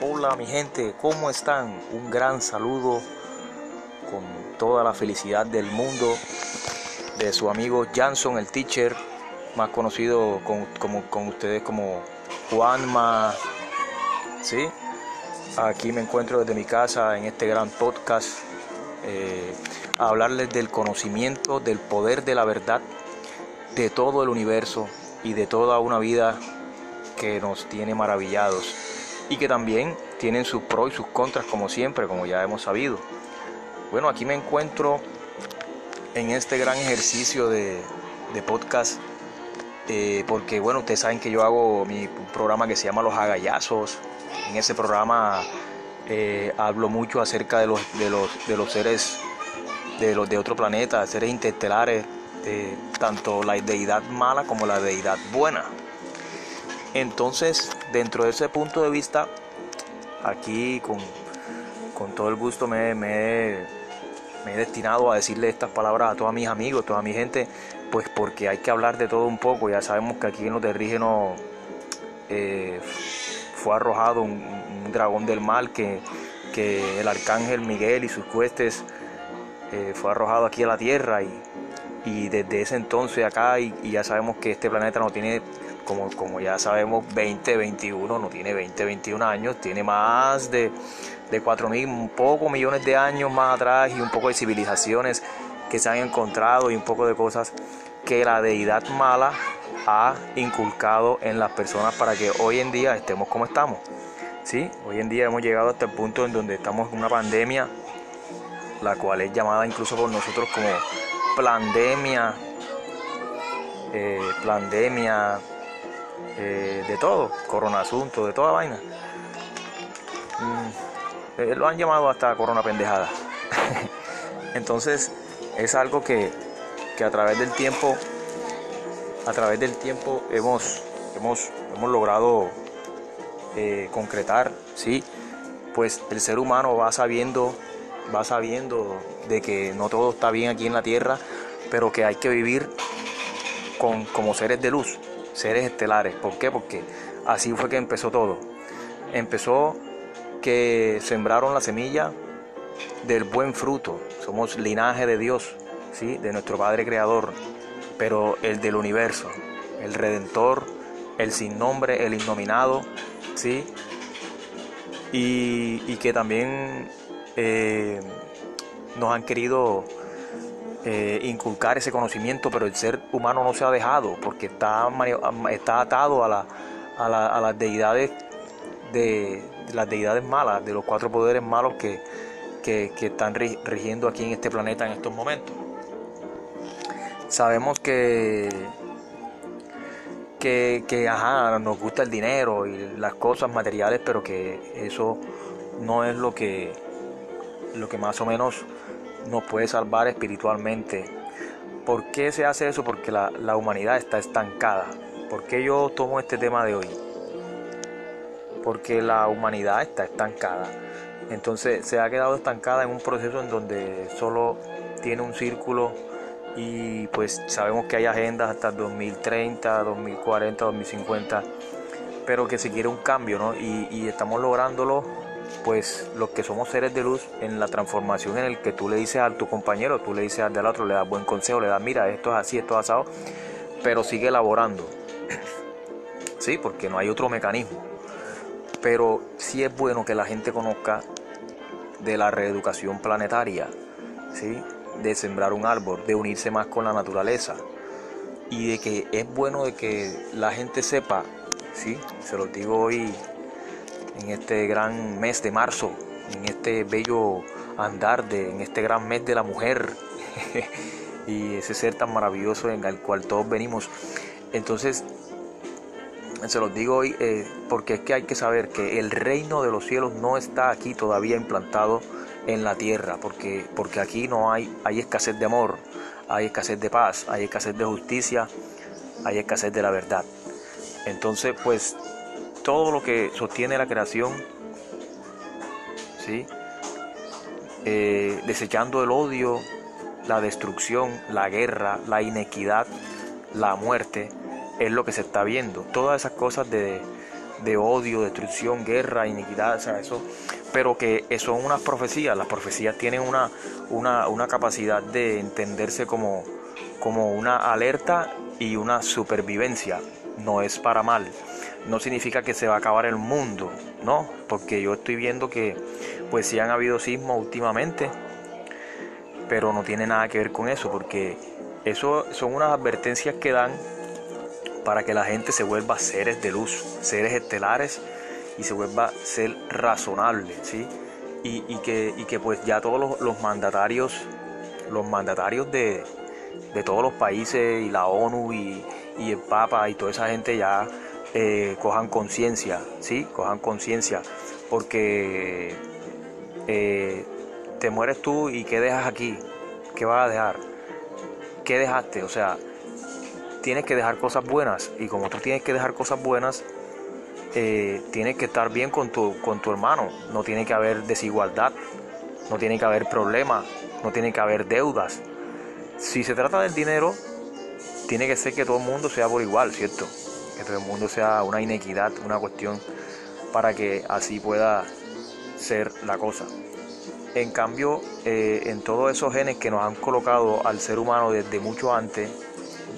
Hola mi gente, ¿cómo están? Un gran saludo con toda la felicidad del mundo de su amigo Janson, el teacher, más conocido con, como, con ustedes como Juanma. ¿Sí? Aquí me encuentro desde mi casa en este gran podcast eh, a hablarles del conocimiento, del poder de la verdad de todo el universo y de toda una vida que nos tiene maravillados y que también tienen sus pros y sus contras como siempre, como ya hemos sabido. Bueno, aquí me encuentro en este gran ejercicio de, podcast eh, porque bueno, ustedes saben que yo hago mi programa que se llama Los Agallazos. En ese programa eh, hablo mucho acerca de los, de los, de los seres de los de otro planeta, seres interestelares, de tanto la deidad mala como la deidad buena. Entonces, dentro de ese punto de vista, aquí con, todo el gusto me, he destinado a decirle estas palabras a todos mis amigos, toda mi gente, pues porque hay que hablar de todo un poco. Ya sabemos que aquí en los terrígenos eh, fue arrojado un, dragón del mal que, el arcángel Miguel y sus cuestes eh, fue arrojado aquí a la tierra y, y desde ese entonces acá y ya sabemos que este planeta no tiene como, ya sabemos, 2021 no tiene 20, 21 años, tiene más de, de 4 mil, un poco millones de años más atrás y un poco de civilizaciones que se han encontrado y un poco de cosas que la deidad mala ha inculcado en las personas para que hoy en día estemos como estamos. ¿Sí? Hoy en día hemos llegado hasta el punto en donde estamos en una pandemia, la cual es llamada incluso por nosotros como pandemia, eh, eh, de todo, corona asunto, de toda vaina. Mm, eh, lo han llamado hasta corona pendejada. Entonces es algo que, a través del tiempo, a través del tiempo hemos, hemos, hemos logrado eh, concretar, ¿sí? Pues el ser humano va sabiendo, va sabiendo de que no todo está bien aquí en la tierra, pero que hay que vivir con, como seres de luz, seres estelares. ¿Por qué? Porque así fue que empezó todo. Empezó que sembraron la semilla del buen fruto. Somos linaje de Dios, ¿sí? de nuestro Padre Creador, pero el del universo, el Redentor, el sin nombre, el innominado, ¿sí? y, que también eh, nos han querido eh, inculcar ese conocimiento, pero el ser humano no se ha dejado porque está, está atado a, la, a, las deidades de, las deidades malas, de los cuatro poderes malos que, que, están rigiendo aquí en este planeta en estos momentos. Sabemos que, que, que ajá, nos gusta el dinero y las cosas materiales, pero que eso no es lo que, lo que más o menos nos puede salvar espiritualmente. ¿Por qué se hace eso? Porque la, humanidad está estancada. ¿Por qué yo tomo este tema de hoy? Porque la humanidad está estancada. Entonces se ha quedado estancada en un proceso en donde solo tiene un círculo y pues sabemos que hay agendas hasta 2030, 2040, 2050, pero que se quiere un cambio, ¿no? Y, y estamos lográndolo pues los que somos seres de luz, en la transformación en el que tú le dices a tu compañero, tú le dices al del otro, le das buen consejo, le das, mira, esto es así, esto es asado, pero sigue elaborando. Sí, porque no hay otro mecanismo. Pero sí es bueno que la gente conozca de la reeducación planetaria, ¿sí? de sembrar un árbol, de unirse más con la naturaleza y de que es bueno de que la gente sepa, ¿sí? se lo digo hoy en este gran mes de marzo, en este bello andar, de, en este gran mes de la mujer y ese ser tan maravilloso en el cual todos venimos. Entonces, se los digo hoy eh, porque es que hay que saber que el reino de los cielos no está aquí todavía implantado en la tierra, porque, porque aquí no hay, hay escasez de amor, hay escasez de paz, hay escasez de justicia, hay escasez de la verdad. Entonces, pues todo lo que sostiene la creación, ¿sí? Eh, desechando el odio, la destrucción, la guerra, la inequidad, la muerte, es lo que se está viendo. Todas esas cosas de, de odio, destrucción, guerra, iniquidad, o sea, eso, pero que son unas profecías, las profecías tienen una, una, una capacidad de entenderse como, como una alerta y una supervivencia, no es para mal, no significa que se va a acabar el mundo, no, porque yo estoy viendo que pues sí han habido sismos últimamente, pero no tiene nada que ver con eso, porque eso son unas advertencias que dan para que la gente se vuelva seres de luz, seres estelares y se vuelva ser razonable, ¿sí? Y, que, que pues ya todos los, mandatarios, los mandatarios de, todos los países y la ONU y, el Papa y toda esa gente ya eh, cojan conciencia, ¿sí? Cojan conciencia, porque eh, te mueres tú y ¿qué dejas aquí? ¿Qué vas a dejar? ¿Qué dejaste? O sea, tienes que dejar cosas buenas y como tú tienes que dejar cosas buenas, eh, tienes que estar bien con tu, con tu hermano. No tiene que haber desigualdad, no tiene que haber problemas, no tiene que haber deudas. Si se trata del dinero, tiene que ser que todo el mundo sea por igual, ¿cierto? Que todo el mundo sea una inequidad, una cuestión para que así pueda ser la cosa. En cambio, eh, en todos esos genes que nos han colocado al ser humano desde mucho antes,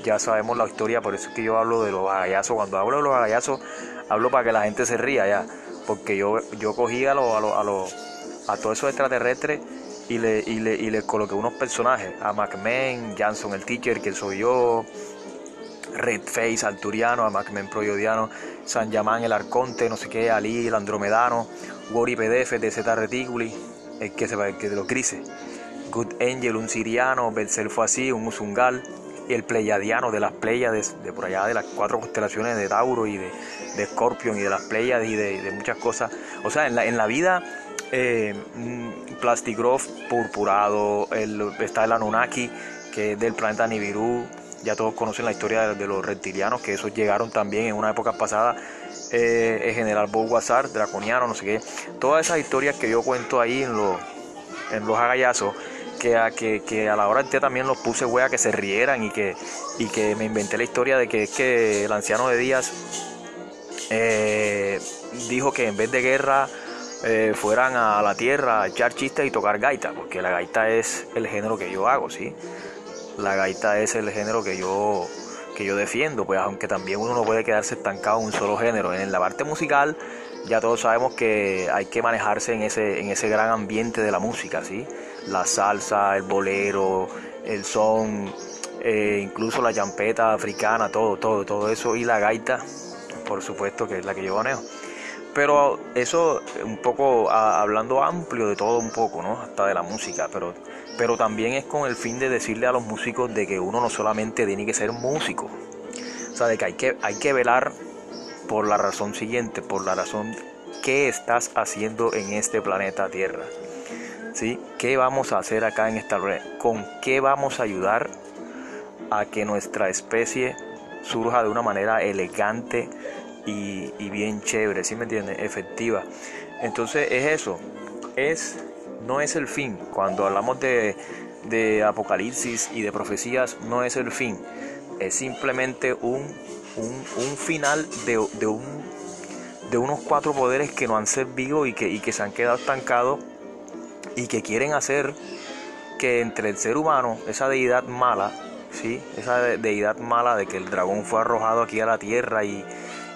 ya sabemos la historia, por eso es que yo hablo de los agallazos. Cuando hablo de los agallazos, hablo para que la gente se ría ya. Porque yo, yo cogí a, los a, a, a todos esos extraterrestres y le, y, le, y le coloqué unos personajes. A McMahon, Janson el Teacher, que soy yo, Red Face, Alturiano, a McMahon Proyodiano, San Yamán el Arconte, no sé qué, Ali el Andromedano, Wori PDF de Z Reticuli, el que, se, el que de los grises. Good Angel, un siriano, fue así, un musungal, el Pleiadiano de las Pleiades, de por allá de las cuatro constelaciones de Tauro y de, de Scorpion y de las Pleiades y de, muchas cosas. O sea, en la, en la vida, eh, mm, Plastigraph purpurado, el, está el Anunnaki, que es del planeta Nibiru. Ya todos conocen la historia de, los reptilianos, que esos llegaron también en una época pasada. Eh, el general Bowazar, draconiano, no sé qué. Todas esas historias que yo cuento ahí en los, en los agallazos que a, que, a la hora de también los puse, wea, que se rieran y que, y que me inventé la historia de que es que el anciano de Díaz eh, dijo que en vez de guerra eh, fueran a la tierra a echar chistes y tocar gaita, porque la gaita es el género que yo hago, ¿sí? La gaita es el género que yo, que yo defiendo, pues aunque también uno no puede quedarse estancado en un solo género. En la parte musical ya todos sabemos que hay que manejarse en ese, en ese gran ambiente de la música, ¿sí? La salsa, el bolero, el son, eh, incluso la champeta africana, todo, todo, todo eso y la gaita, por supuesto que es la que yo manejo. Pero eso un poco hablando amplio de todo un poco, ¿no? Hasta de la música, pero, pero también es con el fin de decirle a los músicos de que uno no solamente tiene que ser músico, o sea, de que hay que, hay que velar por la razón siguiente, por la razón que estás haciendo en este planeta Tierra. ¿Sí? ¿Qué vamos a hacer acá en esta ¿Con qué vamos a ayudar a que nuestra especie surja de una manera elegante y, bien chévere, ¿sí me entiendes? Efectiva. Entonces es eso, es, no es el fin. Cuando hablamos de, de apocalipsis y de profecías, no es el fin. Es simplemente un un, final de, un, de unos cuatro poderes que no han servido y que, y que se han quedado estancados y que quieren hacer que entre el ser humano, esa deidad mala, ¿sí? esa deidad mala de que el dragón fue arrojado aquí a la tierra y,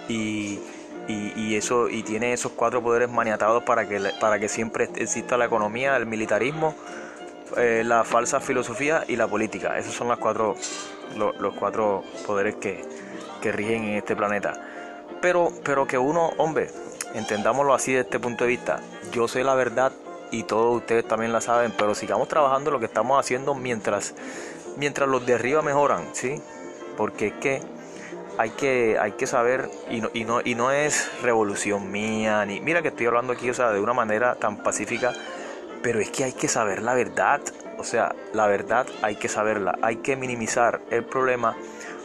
y, eso, y tiene esos cuatro poderes maniatados para que, para que siempre exista la economía, el militarismo, eh, la falsa filosofía y la política. Esos son las cuatro, los cuatro poderes que, que rigen en este planeta. Pero, pero que uno, hombre, entendámoslo así desde este punto de vista, yo sé la verdad y todos ustedes también la saben, pero sigamos trabajando lo que estamos haciendo mientras, mientras los de arriba mejoran, ¿sí? Porque es que hay que, hay que saber, y no, y, no, y no es revolución mía, ni mira que estoy hablando aquí, o sea, de una manera tan pacífica, pero es que hay que saber la verdad, o sea, la verdad hay que saberla, hay que minimizar el problema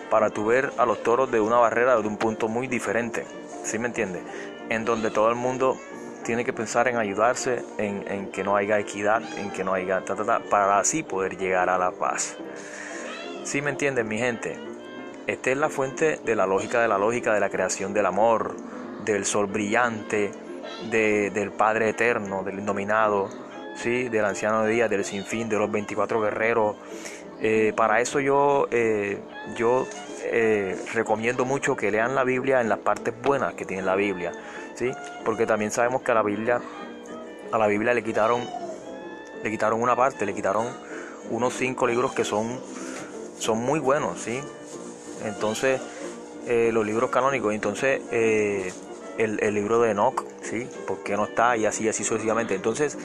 para tu ver a los toros de una barrera de un punto muy diferente, ¿sí me entiendes? En donde todo el mundo tiene que pensar en ayudarse, en, que no haya equidad, en que no haya para así poder llegar a la paz. ¿Sí me entienden, mi gente? Esta es la fuente de la lógica de la lógica de la creación del amor, del sol brillante, del Padre eterno, del indominado, ¿sí? del anciano de día, del sinfín, de los 24 guerreros. Eh, para eso yo, eh, yo eh, recomiendo mucho que lean la Biblia en las partes buenas que tiene la Biblia, ¿sí? porque también sabemos que a la Biblia, a la Biblia le quitaron, le quitaron una parte, le quitaron unos cinco libros que son, son muy buenos, ¿sí? Entonces, los libros canónicos, entonces el, el, libro de Enoch, ¿sí? ¿Por qué no está? Y así, así sucesivamente. Entonces,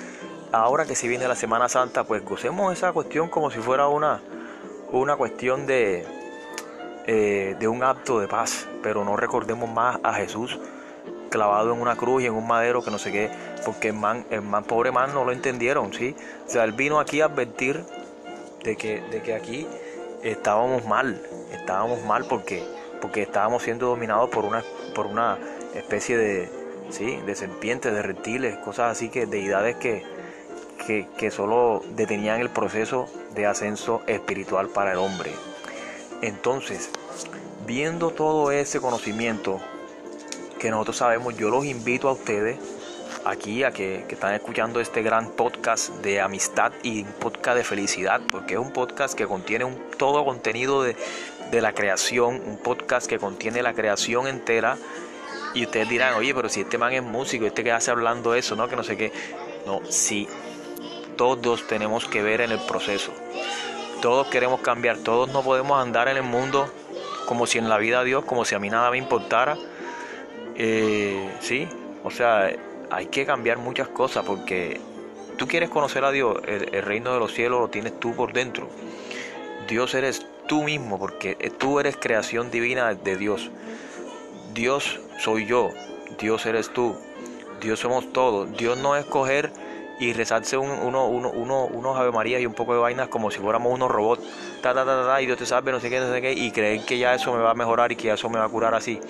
ahora que se viene la Semana Santa, pues gocemos esa cuestión como si fuera una, una cuestión de, eh, de un acto de paz, pero no recordemos más a Jesús clavado en una cruz y en un madero que no sé qué, porque el man, el man pobre man no lo entendieron, ¿sí? O sea, él vino aquí a advertir de que, de que aquí estábamos mal, estábamos mal porque, porque estábamos siendo dominados por una, por una especie de, ¿sí? de serpientes, de reptiles, cosas así que deidades que, que, solo detenían el proceso de ascenso espiritual para el hombre. Entonces, viendo todo ese conocimiento que nosotros sabemos, yo los invito a ustedes aquí a que, están escuchando este gran podcast de amistad y un podcast de felicidad, porque es un podcast que contiene un, todo contenido de, de la creación, un podcast que contiene la creación entera. Y ustedes dirán, oye, pero si este man es músico, este que hace hablando eso, ¿no? Que no sé qué. No, sí, todos tenemos que ver en el proceso. Todos queremos cambiar, todos no podemos andar en el mundo como si en la vida de Dios, como si a mí nada me importara. Eh, sí, o sea, hay que cambiar muchas cosas porque tú quieres conocer a Dios, el, reino de los cielos lo tienes tú por dentro. Dios eres tú mismo porque tú eres creación divina de Dios. Dios soy yo, Dios eres tú, Dios somos todos. Dios no es coger y rezarse un, uno, uno, uno, unos Ave María y un poco de vainas como si fuéramos unos robots, ta, ta, ta, ta, y Dios te salve, no sé qué, no sé qué, y creer que ya eso me va a mejorar y que eso me va a curar así.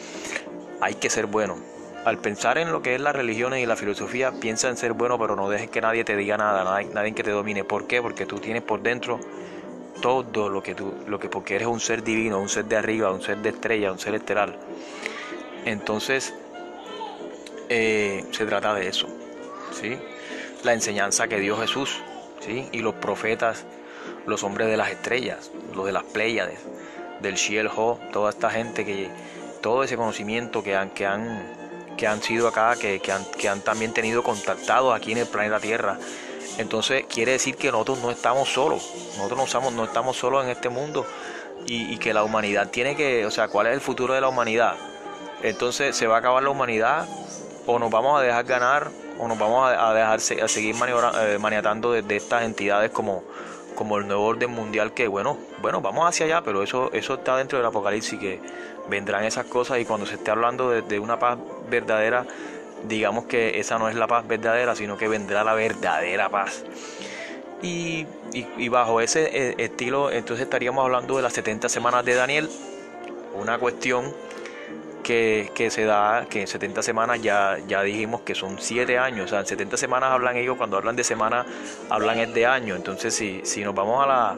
Hay que ser bueno. Al pensar en lo que es las religiones y la filosofía, piensa en ser bueno, pero no dejes que nadie te diga nada, nadie, nadie que te domine. ¿Por qué? Porque tú tienes por dentro todo lo que tú, lo que porque eres un ser divino, un ser de arriba, un ser de estrella, un ser estelar. Entonces, eh, se trata de eso, ¿sí? la enseñanza que dio Jesús, ¿sí? Y los profetas, los hombres de las estrellas, los de las Pléyades, del Shiel Ho, toda esta gente que todo ese conocimiento que han que han que han sido acá, que, han, que han también tenido contactados aquí en el planeta Tierra. Entonces quiere decir que nosotros no estamos solos, nosotros no estamos, no estamos solos en este mundo. Y, que la humanidad tiene que, o sea, ¿cuál es el futuro de la humanidad? Entonces se va a acabar la humanidad o nos vamos a dejar ganar o nos vamos a, dejarse a seguir eh, maniatando desde estas entidades como, como el nuevo orden mundial que bueno, bueno, vamos hacia allá, pero eso, eso está dentro del apocalipsis que vendrán esas cosas y cuando se esté hablando de, una paz verdadera, digamos que esa no es la paz verdadera, sino que vendrá la verdadera paz. Y, y, bajo ese eh, estilo, entonces estaríamos hablando de las 70 semanas de Daniel, una cuestión que, se da, que en 70 semanas ya, ya dijimos que son 7 años, o sea, en 70 semanas hablan ellos, cuando hablan de semana, hablan es de año, entonces si, si nos vamos a, la,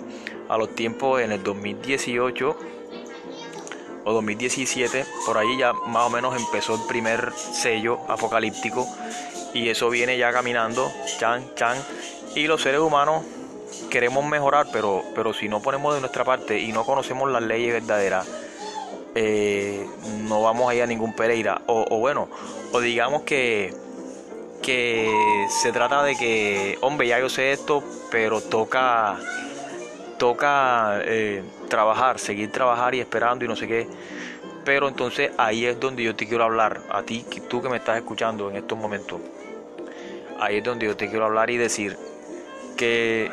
a los tiempos en el 2018 o 2017, por ahí ya más o menos empezó el primer sello apocalíptico y eso viene ya caminando, chan, chan, y los seres humanos queremos mejorar, pero, pero si no ponemos de nuestra parte y no conocemos las leyes verdaderas, eh, no vamos a ir a ningún Pereira. O, bueno, o digamos que, que se trata de que, hombre, ya yo sé esto, pero toca, toca eh, trabajar, seguir trabajar y esperando y no sé qué. Pero entonces ahí es donde yo te quiero hablar, a ti, tú que me estás escuchando en estos momentos. Ahí es donde yo te quiero hablar y decir que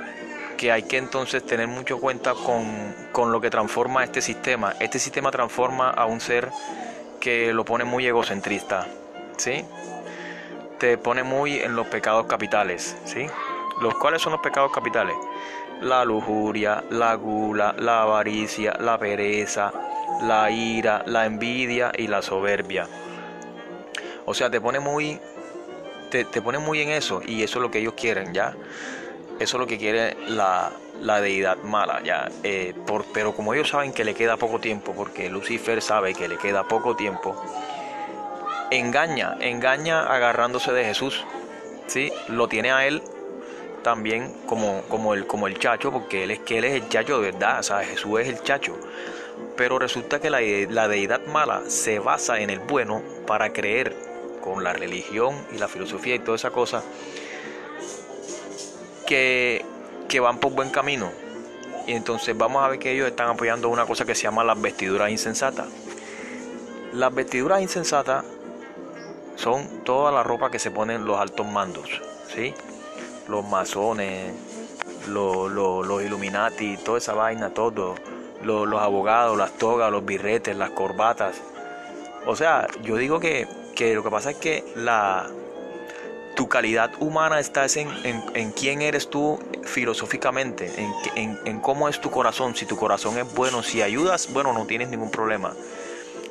que hay que entonces tener mucho cuenta con, lo que transforma este sistema. Este sistema transforma a un ser que lo pone muy egocentrista, ¿sí? Te pone muy en los pecados capitales, ¿sí? ¿Los cuales son los pecados capitales? La lujuria, la gula, la avaricia, la pereza, la ira, la envidia y la soberbia. O sea, te pone muy te, pone muy en eso y eso es lo que ellos quieren, ¿ya? Eso es lo que quiere la, deidad mala, ya. Eh, por, pero como ellos saben que le queda poco tiempo, porque Lucifer sabe que le queda poco tiempo, engaña, engaña agarrándose de Jesús. ¿sí? Lo tiene a él también como, como, el, como el chacho, porque él es que él es el chacho de verdad, o sea, Jesús es el chacho. Pero resulta que la, la deidad mala se basa en el bueno para creer con la religión y la filosofía y toda esa cosa que, que van por buen camino. Y entonces vamos a ver que ellos están apoyando una cosa que se llama las vestiduras insensatas. Las vestiduras insensatas son toda la ropa que se ponen los altos mandos, ¿sí? Los masones, los, los, Illuminati, toda esa vaina, todo. Los, abogados, las togas, los birretes, las corbatas. O sea, yo digo que, que lo que pasa es que la, tu calidad humana está en, en, quién eres tú filosóficamente, en, en, cómo es tu corazón. Si tu corazón es bueno, si ayudas, bueno, no tienes ningún problema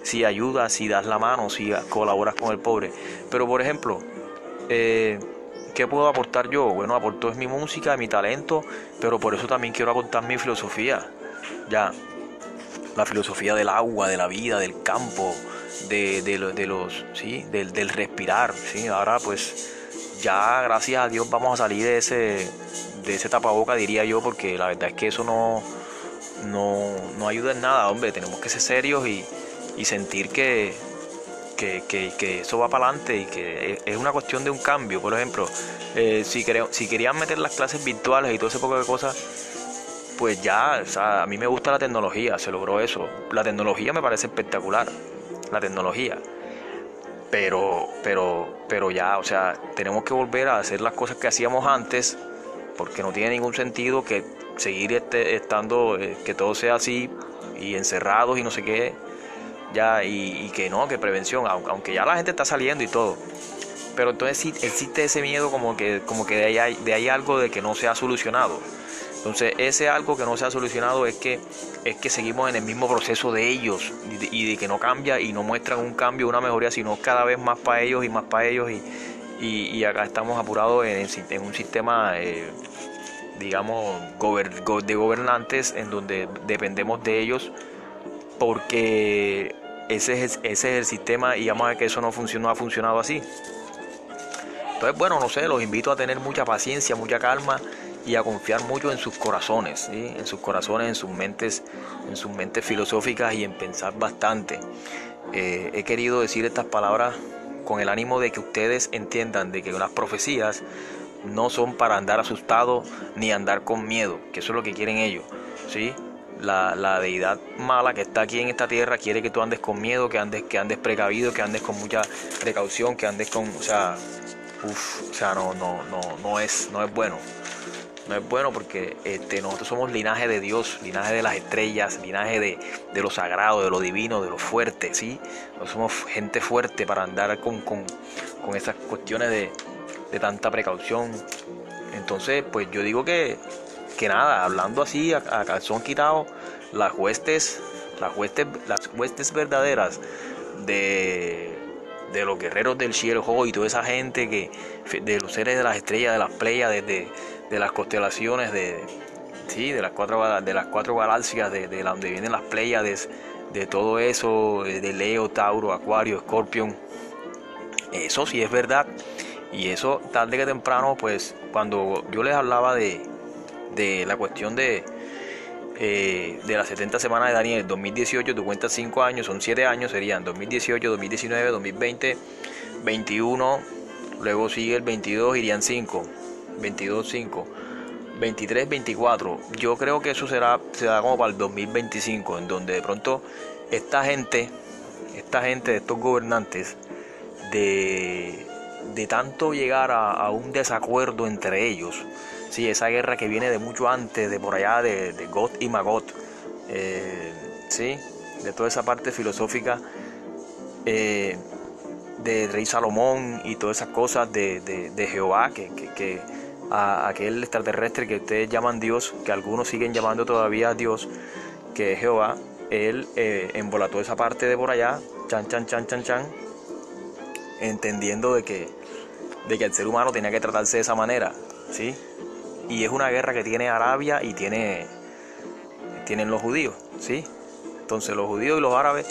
si ayudas, si das la mano, si colaboras con el pobre. Pero por ejemplo, eh, ¿qué puedo aportar yo? Bueno, aporto es mi música, mi talento, pero por eso también quiero aportar mi filosofía. Ya, la filosofía del agua, de la vida, del campo, de, de, los, ¿sí? Del, del, respirar. ¿sí? Ahora pues ya gracias a Dios vamos a salir de ese, de ese tapaboca, diría yo, porque la verdad es que eso no, no, no ayuda en nada, hombre. Tenemos que ser serios y y sentir que, que, eso va para adelante y que es una cuestión de un cambio. Por ejemplo, eh, si, si querían meter las clases virtuales y todo ese poco de cosas, pues ya, o sea, a mí me gusta la tecnología, se logró eso. La tecnología me parece espectacular, la tecnología. Pero, pero, pero ya, o sea, tenemos que volver a hacer las cosas que hacíamos antes, porque no tiene ningún sentido que seguir este, estando, eh, que todo sea así y encerrados y no sé qué ya y, que no, que prevención, aunque ya la gente está saliendo y todo. Pero entonces sí existe ese miedo como que, como que de, ahí de ahí algo de que no se ha solucionado. Entonces ese algo que no se ha solucionado es que, es que seguimos en el mismo proceso de ellos y de, que no cambia y no muestran un cambio, una mejoría, sino cada vez más para ellos y más para ellos y, y, acá estamos apurados en, un sistema, eh, digamos, de gobernantes en donde dependemos de ellos porque ese es, ese es el sistema y vamos a ver que eso no, funcionó, ha funcionado así. Entonces, bueno, no sé, los invito a tener mucha paciencia, mucha calma y a confiar mucho en sus corazones, en sus corazones, en sus mentes, en sus mentes filosóficas y en pensar bastante. Eh, he querido decir estas palabras con el ánimo de que ustedes entiendan de que las profecías no son para andar asustados ni andar con miedo, que eso es lo que quieren ellos, ¿sí? La, deidad mala que está aquí en esta tierra quiere que tú andes con miedo, que andes, que andes precavido, que andes con mucha precaución, que andes con, o sea, uff, o sea, no, no, no, no es, no es bueno. No es bueno porque este, nosotros somos linaje de Dios, linaje de las estrellas, linaje de, lo sagrado, de lo divino, de lo fuerte, ¿sí? No somos gente fuerte para andar con, con, con esas cuestiones de, de tanta precaución. Entonces, pues yo digo que que nada, hablando así a, calzón quitado, las huestes, las huestes, las huestes verdaderas de, de los guerreros del cielo y toda esa gente que de los seres de las estrellas, de las playas, de, las constelaciones, de, sí, de las cuatro de las cuatro galaxias, de, de donde vienen las playas, de, todo eso, de Leo, Tauro, Acuario, Escorpión. Eso sí es verdad. Y eso tarde que temprano, pues cuando yo les hablaba de, de la cuestión de, eh, de las 70 semanas de Daniel 2018, tú cuentas 5 años, son 7 años, serían 2018, 2019, 2020, 21, luego sigue el 22, irían 5, 22, 5. 23, 24. Yo creo que eso será, será como para el 2025, en donde de pronto esta gente, esta gente de estos gobernantes, de, de tanto llegar a, a un desacuerdo entre ellos, Sí, esa guerra que viene de mucho antes, de por allá, de, de y Magot, eh, sí, de toda esa parte filosófica eh, de Rey Salomón y todas esas cosas de, de, Jehová, que, que, a aquel extraterrestre que ustedes llaman Dios, que algunos siguen llamando todavía Dios, que es Jehová, él eh, embolató esa parte de por allá, chan, chan, chan, chan, chan, entendiendo de que, de que el ser humano tenía que tratarse de esa manera, ¿sí? Y es una guerra que tiene Arabia y tiene tienen los judíos, ¿sí? Entonces los judíos y los árabes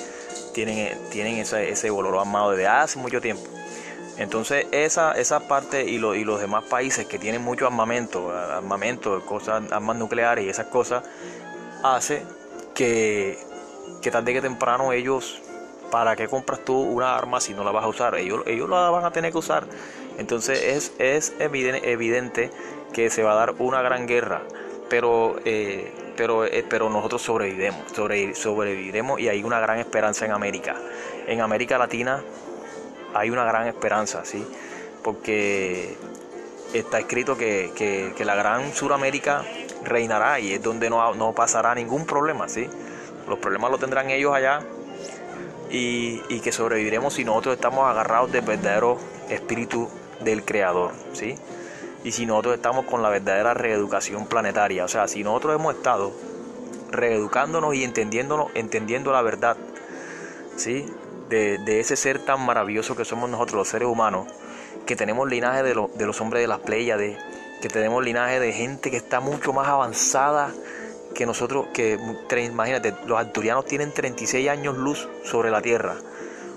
tienen, tienen ese, ese armado desde hace mucho tiempo. Entonces esa, esa parte y, y los demás países que tienen mucho armamento, armamento, cosas, armas nucleares y esas cosas, hace que, que tarde que temprano ellos, ¿para qué compras tú una arma si no la vas a usar? Ellos, ellos la van a tener que usar. Entonces es, es evidente, que se va a dar una gran guerra, pero, eh, pero, eh, pero nosotros sobreviviremos, sobreviviremos y hay una gran esperanza en América. En América Latina hay una gran esperanza, ¿sí? Porque está escrito que, la gran Suramérica reinará y es donde no, no, pasará ningún problema, ¿sí? Los problemas los tendrán ellos allá y, y, que sobreviviremos si nosotros estamos agarrados del verdadero espíritu del Creador, ¿sí? Y si nosotros estamos con la verdadera reeducación planetaria, o sea, si nosotros hemos estado reeducándonos y entendiéndonos, entendiendo la verdad, ¿sí? de, ese ser tan maravilloso que somos nosotros los seres humanos, que tenemos linaje de, de los hombres de las Pléyades, que tenemos linaje de gente que está mucho más avanzada que nosotros, que imagínate, los arturianos tienen 36 años luz sobre la Tierra.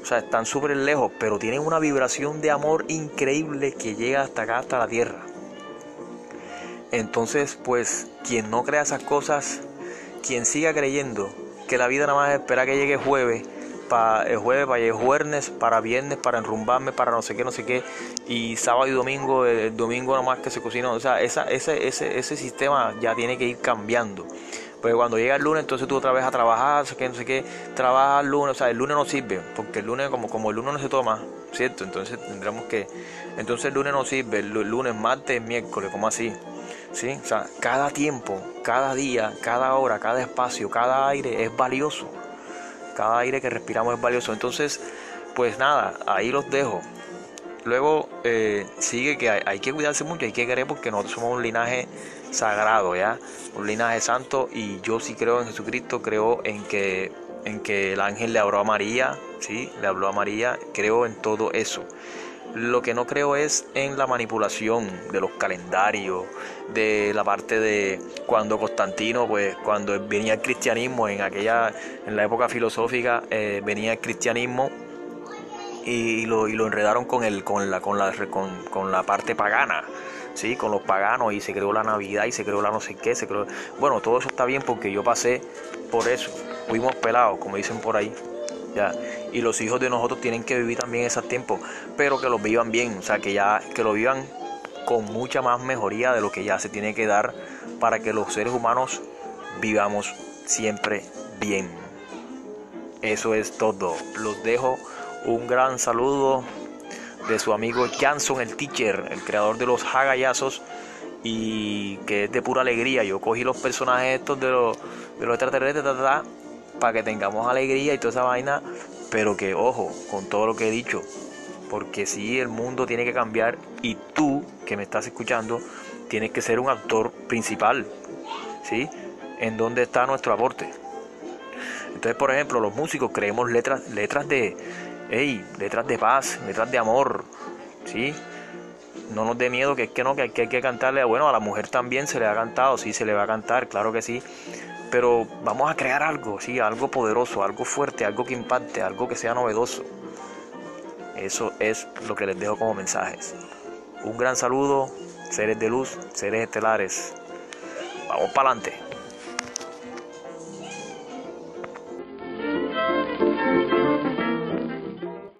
O sea, están súper lejos, pero tienen una vibración de amor increíble que llega hasta acá, hasta la Tierra. Entonces, pues, quien no crea esas cosas, quien siga creyendo que la vida nada más espera que llegue jueves, para el jueves, para el jueves, para viernes, para enrumbarme, para no sé qué, no sé qué, y sábado y domingo, el, domingo nomás que se cocina, o sea, esa, ese, ese, ese sistema ya tiene que ir cambiando. Porque cuando llega el lunes, entonces tú otra vez a trabajar, no sé qué, no sé qué, trabajar el lunes, o sea, el lunes no sirve, porque el lunes, como, como el lunes no se toma, ¿cierto? Entonces tendremos que, entonces el lunes no sirve, el lunes, martes, miércoles, como así, ¿sí? O sea, cada tiempo, cada día, cada hora, cada espacio, cada aire es valioso. Cada aire que respiramos es valioso. Entonces, pues nada, ahí los dejo. Luego eh, sigue que hay, que cuidarse mucho, hay que querer porque nosotros somos un linaje sagrado, ¿ya? Un linaje santo y yo sí creo en Jesucristo, creo en que, en que el ángel le habló a María, ¿sí? Le habló a María, creo en todo eso. Lo que no creo es en la manipulación de los calendarios, de la parte de cuando Constantino, pues cuando venía el cristianismo, en aquella, en la época filosófica, eh, venía el cristianismo y lo, y lo enredaron con, el, con, la, con, la, con, con la parte pagana. ¿sí? con los paganos y se creó la Navidad y se creó la no sé qué, se creó... Bueno, todo eso está bien porque yo pasé por eso, fuimos pelados, como dicen por ahí. Y los hijos de nosotros tienen que vivir también esos tiempos, pero que los vivan bien, o sea, que ya que lo vivan con mucha más mejoría de lo que ya se tiene que dar para que los seres humanos vivamos siempre bien. Eso es todo. Los dejo un gran saludo de su amigo Janson el Teacher, el creador de los hagayazos y que es de pura alegría. Yo cogí los personajes estos de los, de los extraterrestres, para que tengamos alegría y toda esa vaina, pero que ojo con todo lo que he dicho, porque si el mundo tiene que cambiar y tú que me estás escuchando tienes que ser un actor principal, ¿sí? En dónde está nuestro aporte. Entonces, por ejemplo, los músicos creemos letras, letras de, hey, letras de paz, letras de amor, ¿sí? No nos dé miedo que es que no, que hay que, hay que cantarle, bueno, a la mujer también se le ha cantado, sí, se le va a cantar, claro que sí, pero vamos a crear algo, sí, algo poderoso, algo fuerte, algo que impacte, algo que sea novedoso. Eso es lo que les dejo como mensajes. Un gran saludo, seres de luz, seres estelares. Vamos para adelante.